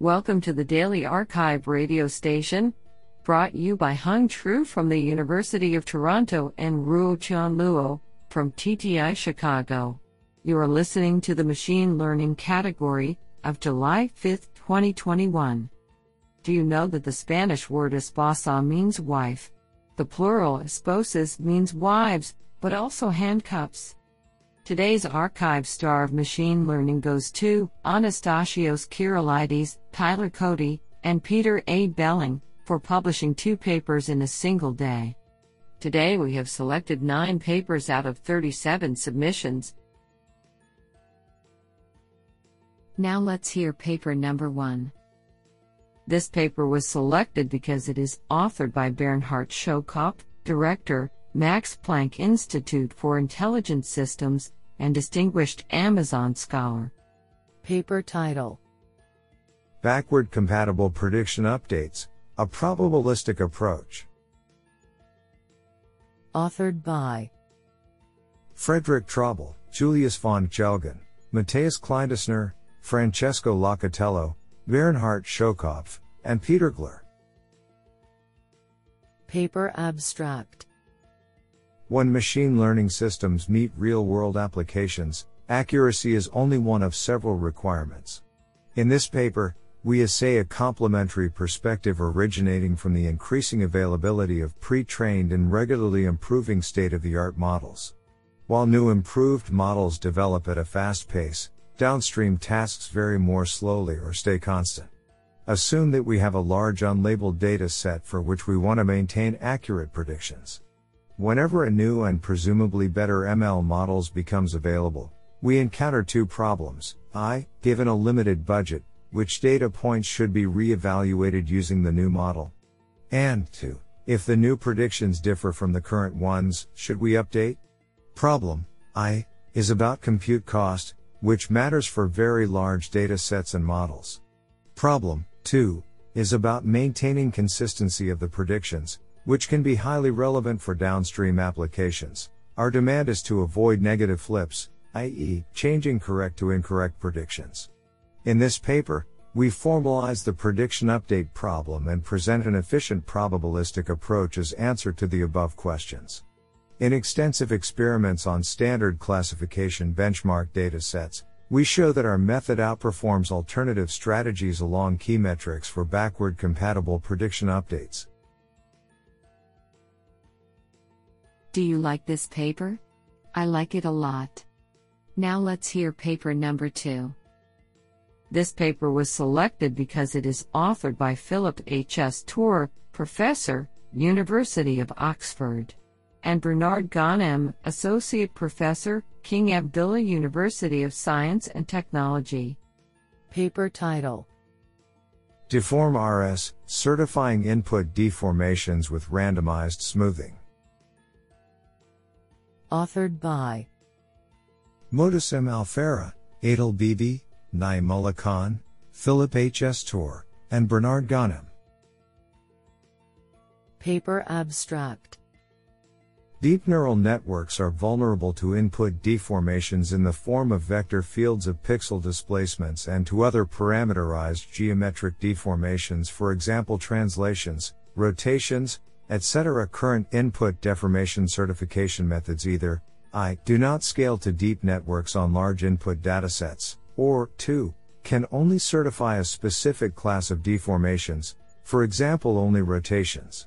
Welcome to the Daily Archive radio station, brought you by Hung Tru from the University of Toronto and Ruo Chan Luo from TTI Chicago. You are listening to the Machine Learning category of July 5, 2021. Do you know that the Spanish word esposa means wife? The plural esposas means wives, but also handcuffs. Today's archive star of machine learning goes to Anastasios Kyrillidis, Tyler Cody, and Peter A. Beling for publishing two papers in a single day. Today we have selected nine papers out of 37 submissions. Now let's hear paper number one. This paper was selected because it is authored by Bernhard Schölkopf, Director, Max Planck Institute for Intelligent Systems, and Distinguished Amazon Scholar. Paper title Backward Compatible Prediction Updates A Probabilistic Approach. Authored by Frederik Träuble, Julius von Kügelgen, Matthias Kleindessner, Francesco Locatello, Bernhard Schölkopf, and Peter Gehler. Paper Abstract when machine learning systems meet real world applications, accuracy is only one of several requirements. In this paper, we essay a complementary perspective originating from the increasing availability of pre trained and regularly improving state of the art models. While new improved models develop at a fast pace, downstream tasks vary more slowly or stay constant. Assume that we have a large unlabeled data set for which we want to maintain accurate predictions. Whenever a new and presumably better ML models becomes available, we encounter two problems. I, given a limited budget, which data points should be re-evaluated using the new model? And 2. If the new predictions differ from the current ones, should we update? Problem I is about compute cost, which matters for very large data sets and models. Problem 2 is about maintaining consistency of the predictions, which can be highly relevant for downstream applications. Our demand is to avoid negative flips, i.e., changing correct to incorrect predictions. In this paper, we formalize the prediction update problem and present an efficient probabilistic approach as answer to the above questions. In extensive experiments on standard classification benchmark datasets, we show that our method outperforms alternative strategies along key metrics for backward compatible prediction updates. Do you like this paper? I like it a lot. Now let's hear paper number two. This paper was selected because it is authored by Philip H. S. Torr, Professor, University of Oxford, and Bernard Ghanem, Associate Professor, King Abdullah University of Science and Technology. Paper title Deform RS Certifying Input Deformations with Randomized Smoothing authored by Motasem Alfarra, Adel Bibi, Naeemullah Khan, Philip H. S. Torr, and Bernard Ghanem. Paper Abstract Deep neural networks are vulnerable to input deformations in the form of vector fields of pixel displacements and to other parameterized geometric deformations, for example, translations, rotations, etc. Current input deformation certification methods either I do not scale to deep networks on large input datasets, or 2 can only certify a specific class of deformations, for example only rotations.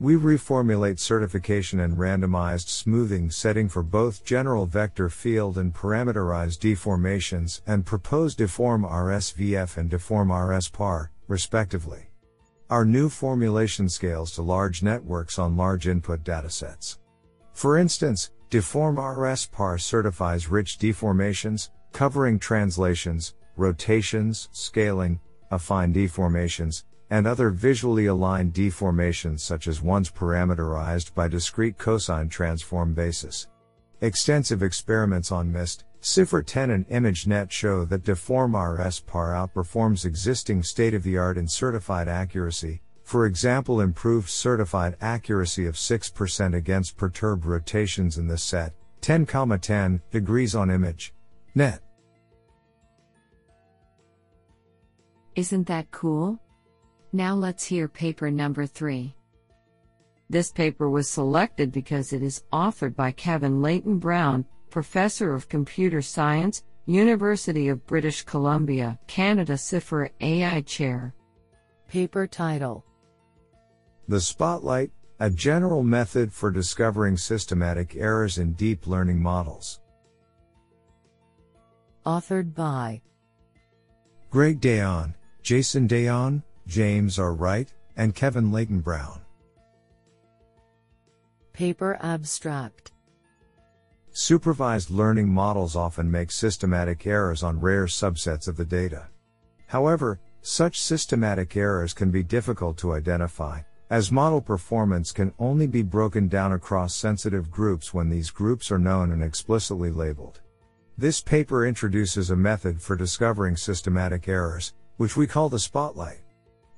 We reformulate certification and randomized smoothing setting for both general vector field and parameterized deformations and propose deform RSVF and deform RS respectively. Our new formulation scales to large networks on large input datasets. For instance, Deform RS PAR certifies rich deformations, covering translations, rotations, scaling, affine deformations, and other visually aligned deformations such as ones parameterized by discrete cosine transform basis. Extensive experiments on MNIST, CIFAR 10 and ImageNet show that Deform RS PAR outperforms existing state-of-the-art in certified accuracy, for example improved certified accuracy of 6% against perturbed rotations in this set, 10,10 degrees on image. Net. Isn't that cool? Now let's hear paper number 3. This paper was selected because it is authored by Kevin Leyton-Brown, Professor of Computer Science, University of British Columbia, Canada CIFAR AI Chair. Paper title The Spotlight A General Method for Discovering Systematic Errors in Deep Learning Models. Authored by Greg d'Eon, Jason d'Eon, James R. Wright, and Kevin Leyton-Brown. Paper Abstract Supervised learning models often make systematic errors on rare subsets of the data. However, such systematic errors can be difficult to identify, as model performance can only be broken down across sensitive groups when these groups are known and explicitly labeled. This paper introduces a method for discovering systematic errors, which we call the spotlight.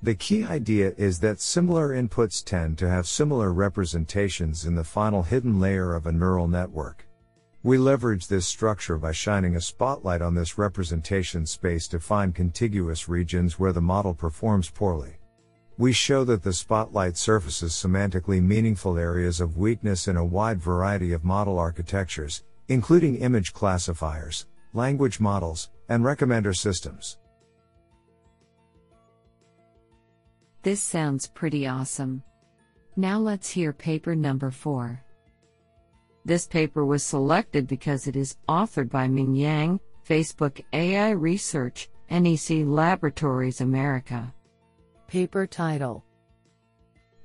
The key idea is that similar inputs tend to have similar representations in the final hidden layer of a neural network. We leverage this structure by shining a spotlight on this representation space to find contiguous regions where the model performs poorly. We show that the spotlight surfaces semantically meaningful areas of weakness in a wide variety of model architectures, including image classifiers, language models, and recommender systems. This sounds pretty awesome. Now let's hear paper number 4. This paper was selected because it is authored by Ming Yang, Facebook AI Research, NEC Laboratories America. Paper title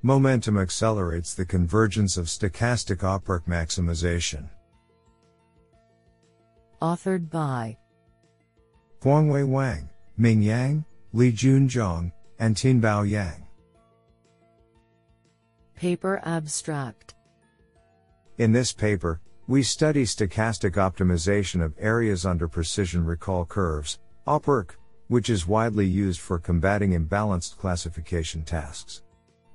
Momentum accelerates the convergence of stochastic AUPRC maximization. Authored by Guanghui Wang, Ming Yang, Lijun Zhang, and Tianbao Yang. Paper Abstract In this paper, we study stochastic optimization of areas under precision recall curves, AUPRC, which is widely used for combating imbalanced classification tasks.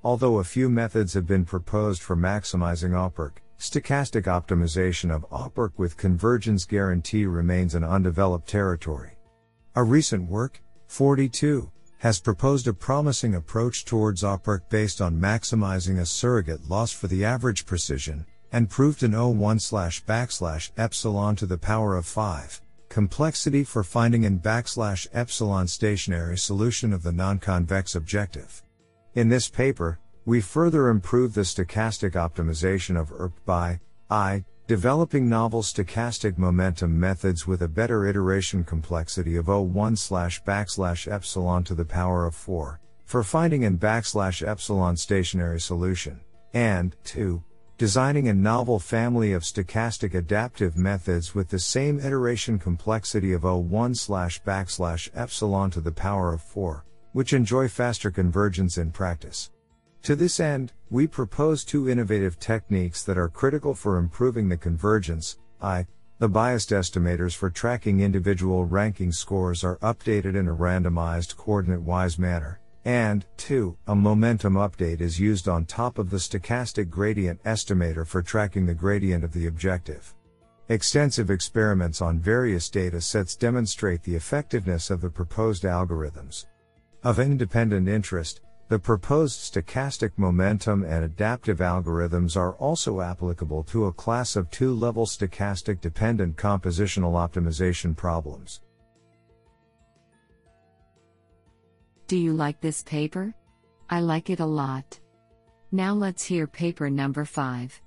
Although a few methods have been proposed for maximizing AUPRC, stochastic optimization of AUPRC with convergence guarantee remains an undeveloped territory. A recent work, 42, has proposed a promising approach towards AUPRC based on maximizing a surrogate loss for the average precision, and proved an O1 slash backslash epsilon to the power of 5, complexity for finding an backslash epsilon stationary solution of the non-convex objective. In this paper, we further improve the stochastic optimization of ERP by I, developing novel stochastic momentum methods with a better iteration complexity of O1 slash backslash epsilon to the power of 4, for finding an backslash epsilon stationary solution, and 2, designing a novel family of stochastic adaptive methods with the same iteration complexity of O1 slash backslash epsilon to the power of 4, which enjoy faster convergence in practice. To this end, we propose two innovative techniques that are critical for improving the convergence. I, the biased estimators for tracking individual ranking scores are updated in a randomized coordinate wise manner. And, 2, a momentum update is used on top of the stochastic gradient estimator for tracking the gradient of the objective. Extensive experiments on various data sets demonstrate the effectiveness of the proposed algorithms. Of independent interest, the proposed stochastic momentum and adaptive algorithms are also applicable to a class of two level stochastic dependent compositional optimization problems. Do you like this paper? I like it a lot. Now let's hear paper number 5.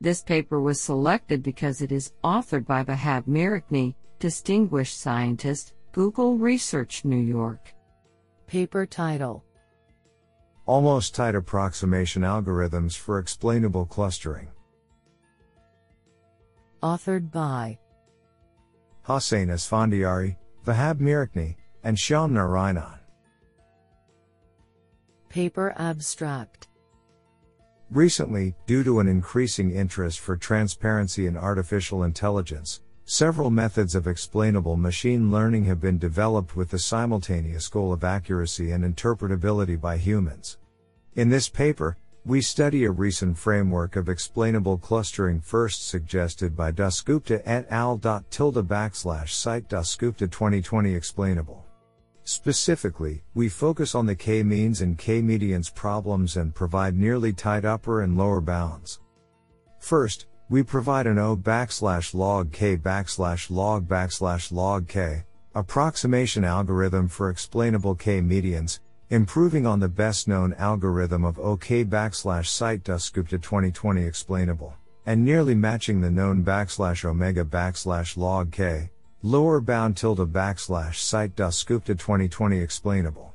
This paper was selected because it is authored by Vahab Mirrokni, distinguished scientist, Google Research New York. Paper title Almost tight approximation algorithms for explainable clustering. Authored by Hossein Esfandiari, Vahab Mirrokni, and Shyam Narayanan. Paper Abstract Recently, due to an increasing interest for transparency in artificial intelligence, several methods of explainable machine learning have been developed with the simultaneous goal of accuracy and interpretability by humans. In this paper, we study a recent framework of explainable clustering first suggested by Dasgupta et al. Tilde backslash site Dasgupta 2020 explainable. Specifically, we focus on the k-means and k-medians problems and provide nearly tight upper and lower bounds. First, we provide an O backslash log k backslash log backslash log k approximation algorithm for explainable k-medians, improving on the best known algorithm of OK backslash site Dasgupta 2020 explainable, and nearly matching the known backslash omega backslash log k, lower bound tilde backslash site Dasgupta 2020 explainable.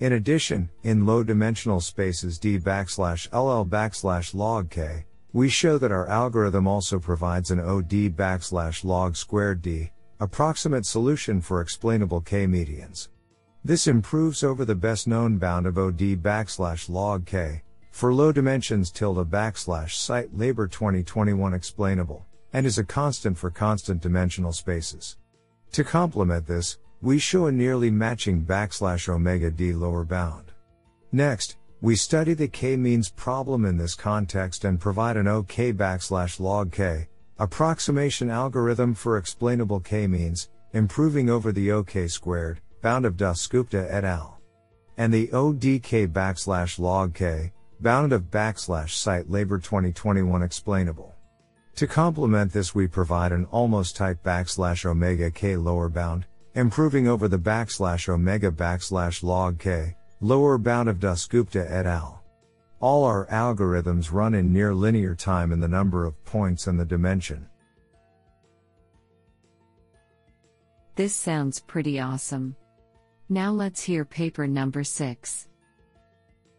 In addition, in low dimensional spaces d backslash ll backslash log k, we show that our algorithm also provides an OD backslash log squared d, approximate solution for explainable k-medians. This improves over the best known bound of OD backslash log K, for low dimensions tilde backslash site labor 2021 explainable, and is a constant for constant dimensional spaces. To complement this, we show a nearly matching backslash omega d lower bound. Next, we study the k-means problem in this context and provide an OK backslash log k, approximation algorithm for explainable k-means, improving over the OK squared, bound of Dasgupta et al. And the ODK backslash log K, bound of backslash site labor 2021 explainable. To complement this we provide an almost type backslash omega K lower bound, improving over the backslash omega backslash log K, lower bound of Dasgupta et al. All our algorithms run in near linear time in the number of points and the dimension. This sounds pretty awesome. Now let's hear paper number 6.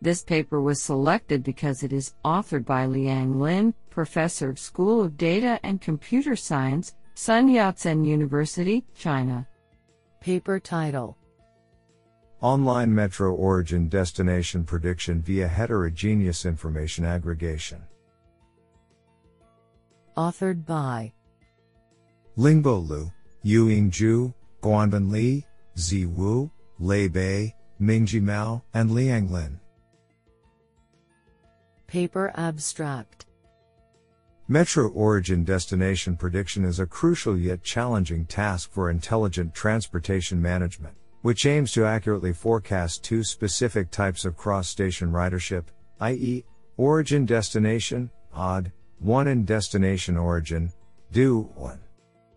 This paper was selected because it is authored by Liang Lin, Professor of School of Data and Computer Science, Sun Yat-sen University, China. Paper title Online Metro Origin Destination Prediction via Heterogeneous Information Aggregation. Authored by Lingbo Liu, Yuying Zhu, Guanbin Li, Zi Wu, Lei Bai, Mingzhi Mao, and Liang Lin. Paper Abstract Metro origin destination prediction is a crucial yet challenging task for intelligent transportation management, which aims to accurately forecast two specific types of cross station ridership, i.e., origin destination, odd, one and destination origin, do, one.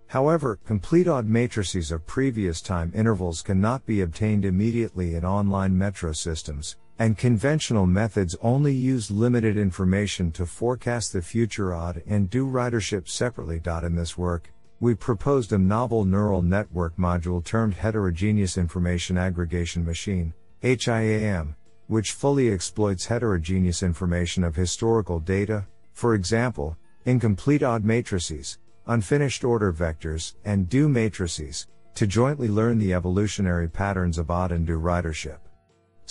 However, complete odd matrices of previous time intervals cannot be obtained immediately in online metro systems, and conventional methods only use limited information to forecast the future odd and do ridership separately. In this work, we proposed a novel neural network module termed Heterogeneous Information Aggregation Machine, HIAM, which fully exploits heterogeneous information of historical data, for example, incomplete odd matrices, unfinished order vectors, and do matrices, to jointly learn the evolutionary patterns of odd and do ridership.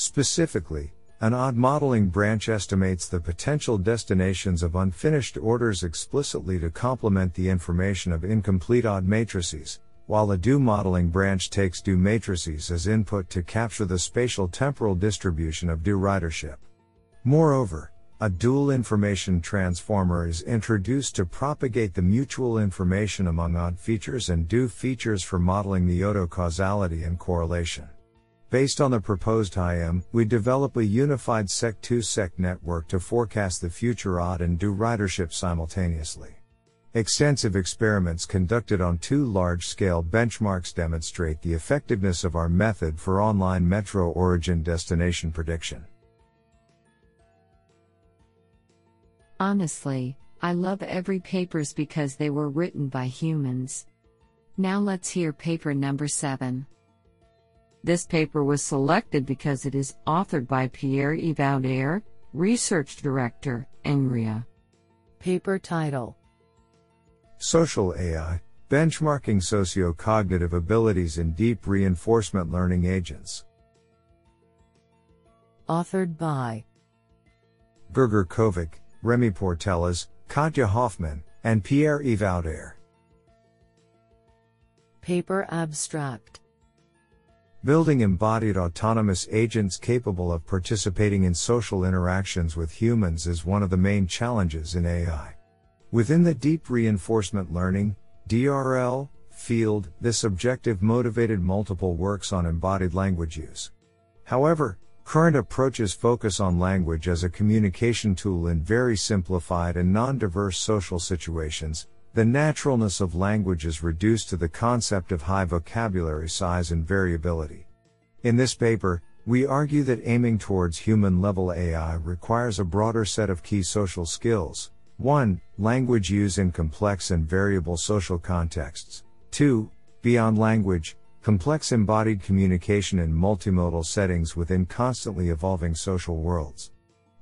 Specifically, an odd modeling branch estimates the potential destinations of unfinished orders explicitly to complement the information of incomplete odd matrices, while a do modeling branch takes do matrices as input to capture the spatial temporal distribution of do ridership. Moreover, a dual information transformer is introduced to propagate the mutual information among odd features and do features for modeling the autocausality and correlation. Based on the proposed IM, we develop a unified Seq2Seq network to forecast the future odd and do ridership simultaneously. Extensive experiments conducted on two large scale benchmarks demonstrate the effectiveness of our method for online metro origin destination prediction. Honestly, I love every papers because they were written by humans. Now let's hear paper number 7. This paper was selected because it is authored by Pierre Yves Research Director, Inria. Paper title Social AI Benchmarking Socio-Cognitive Abilities in Deep Reinforcement Learning Agents. Authored by Birger Kovic, Remy Portelas, Katja Hofmann, and Pierre Yves Paper Abstract Building embodied autonomous agents capable of participating in social interactions with humans is one of the main challenges in AI. Within the deep reinforcement learning, DRL, field, this objective motivated multiple works on embodied language use. However, current approaches focus on language as a communication tool in very simplified and non diverse social situations. The naturalness of language is reduced to the concept of high vocabulary size and variability. In this paper, we argue that aiming towards human level AI requires a broader set of key social skills. 1. Language use in complex and variable social contexts. 2. Beyond language, complex embodied communication in multimodal settings within constantly evolving social worlds.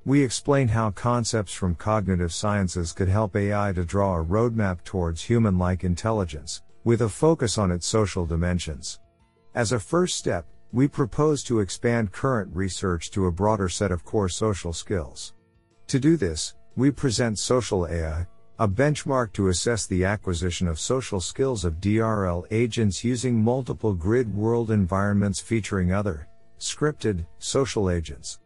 We explain how concepts from cognitive sciences could help AI to draw a roadmap towards human like intelligence, with a focus on its social dimensions. As a first step, we propose to expand current research to a broader set of core social skills. To do this, we present Social AI, a benchmark to assess the acquisition of social skills of DRL agents using multiple grid world environments featuring other, scripted, social agents.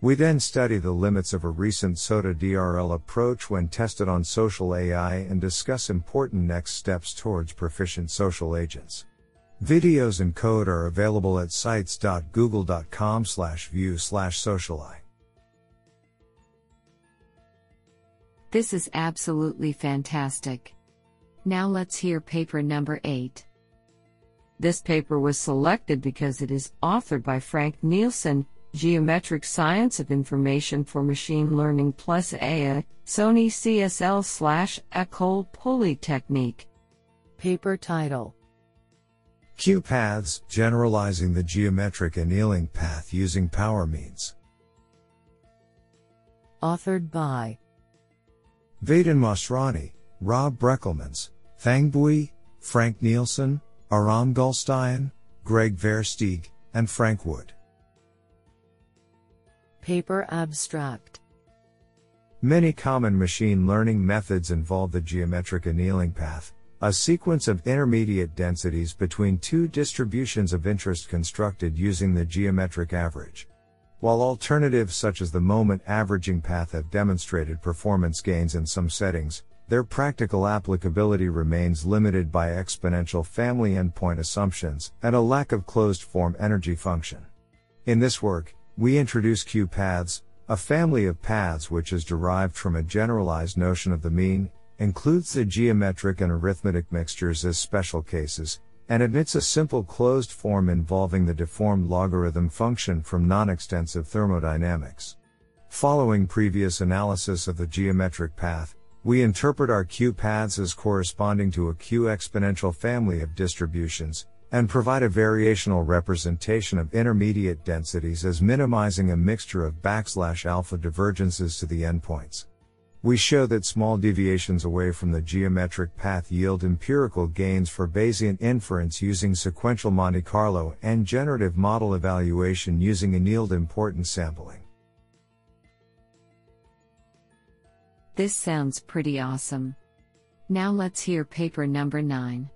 We then study the limits of a recent SOTA DRL approach when tested on social AI and discuss important next steps towards proficient social agents. Videos and code are available at sites.google.com slash view slash sociali. This is absolutely fantastic. Now let's hear paper number 8. This paper was selected because it is authored by Frank Nielsen, Geometric Science of Information for Machine Learning plus AI, Sony CSL slash Ecole Polytechnique. Paper title Q paths, generalizing the geometric annealing path using power means. Authored by Vaden Masrani, Rob Brekelmans, Thang Bui, Frank Nielsen, Aram Galstyan, Greg Ver Steeg, and Frank Wood. Paper Abstract Many common machine learning methods involve the geometric annealing path, a sequence of intermediate densities between two distributions of interest constructed using the geometric average. While alternatives such as the moment averaging path have demonstrated performance gains in some settings, their practical applicability remains limited by exponential family endpoint assumptions and a lack of closed form energy function. In this work, we introduce Q paths, a family of paths which is derived from a generalized notion of the mean, includes the geometric and arithmetic mixtures as special cases, and admits a simple closed form involving the deformed logarithm function from non-extensive thermodynamics. Following previous analysis of the geometric path, we interpret our Q paths as corresponding to a Q exponential family of distributions, and provide a variational representation of intermediate densities as minimizing a mixture of backslash alpha divergences to the endpoints. We show that small deviations away from the geometric path yield empirical gains for Bayesian inference using sequential Monte Carlo and generative model evaluation using annealed importance sampling. This sounds pretty awesome. Now let's hear paper number 9.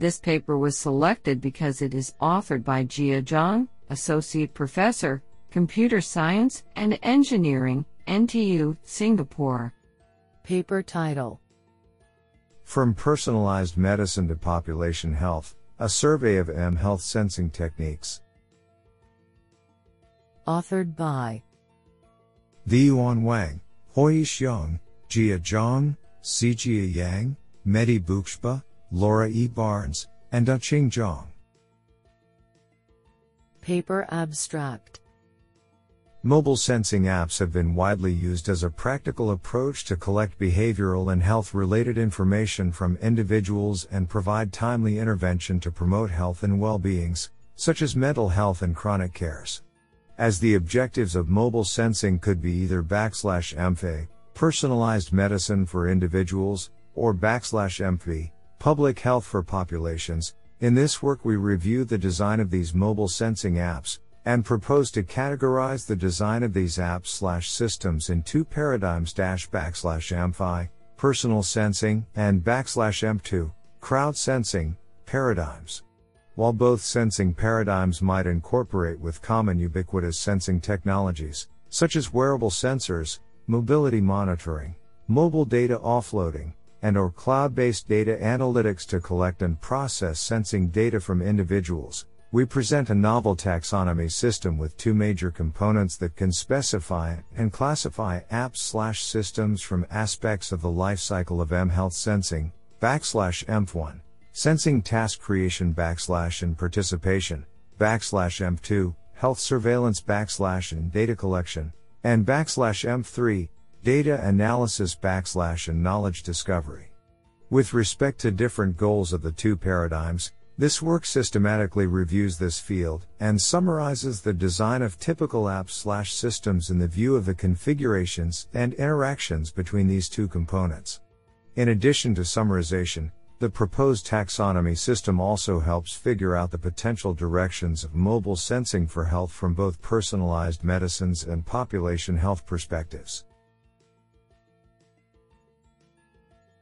This paper was selected because it is authored by Jia Zhang, Associate Professor, Computer Science and Engineering, NTU, Singapore. Paper title From Personalized Medicine to Population Health, a survey of M health sensing techniques. Authored by Yuan Wang, Haoyi Xiong, Jia Zhang, Sijia Yang, Mehdi Bouchba, Laura E. Barnes, and Daqing Zhang. Paper Abstract Mobile sensing apps have been widely used as a practical approach to collect behavioral and health related information from individuals and provide timely intervention to promote health and well beings, such as mental health and chronic cares. As the objectives of mobile sensing could be either backslash MFA, personalized medicine for individuals, or backslash MP, public health for populations, in this work we review the design of these mobile sensing apps, and propose to categorize the design of these apps slash systems in two paradigms dash backslash AMFI, personal sensing, and backslash M2, crowd sensing, paradigms. While both sensing paradigms might incorporate with common ubiquitous sensing technologies, such as wearable sensors, mobility monitoring, mobile data offloading, and or cloud-based data analytics to collect and process sensing data from individuals. We present a novel taxonomy system with two major components that can specify and classify apps slash systems from aspects of the lifecycle of M health sensing, backslash EMF1, sensing task creation backslash and participation, backslash EMF2, health surveillance backslash and data collection, and backslash EMF3, data analysis backslash and knowledge discovery. With respect to different goals of the two paradigms, this work systematically reviews this field and summarizes the design of typical apps slash systems in the view of the configurations and interactions between these two components. In addition to summarization, the proposed taxonomy system also helps figure out the potential directions of mobile sensing for health from both personalized medicines and population health perspectives.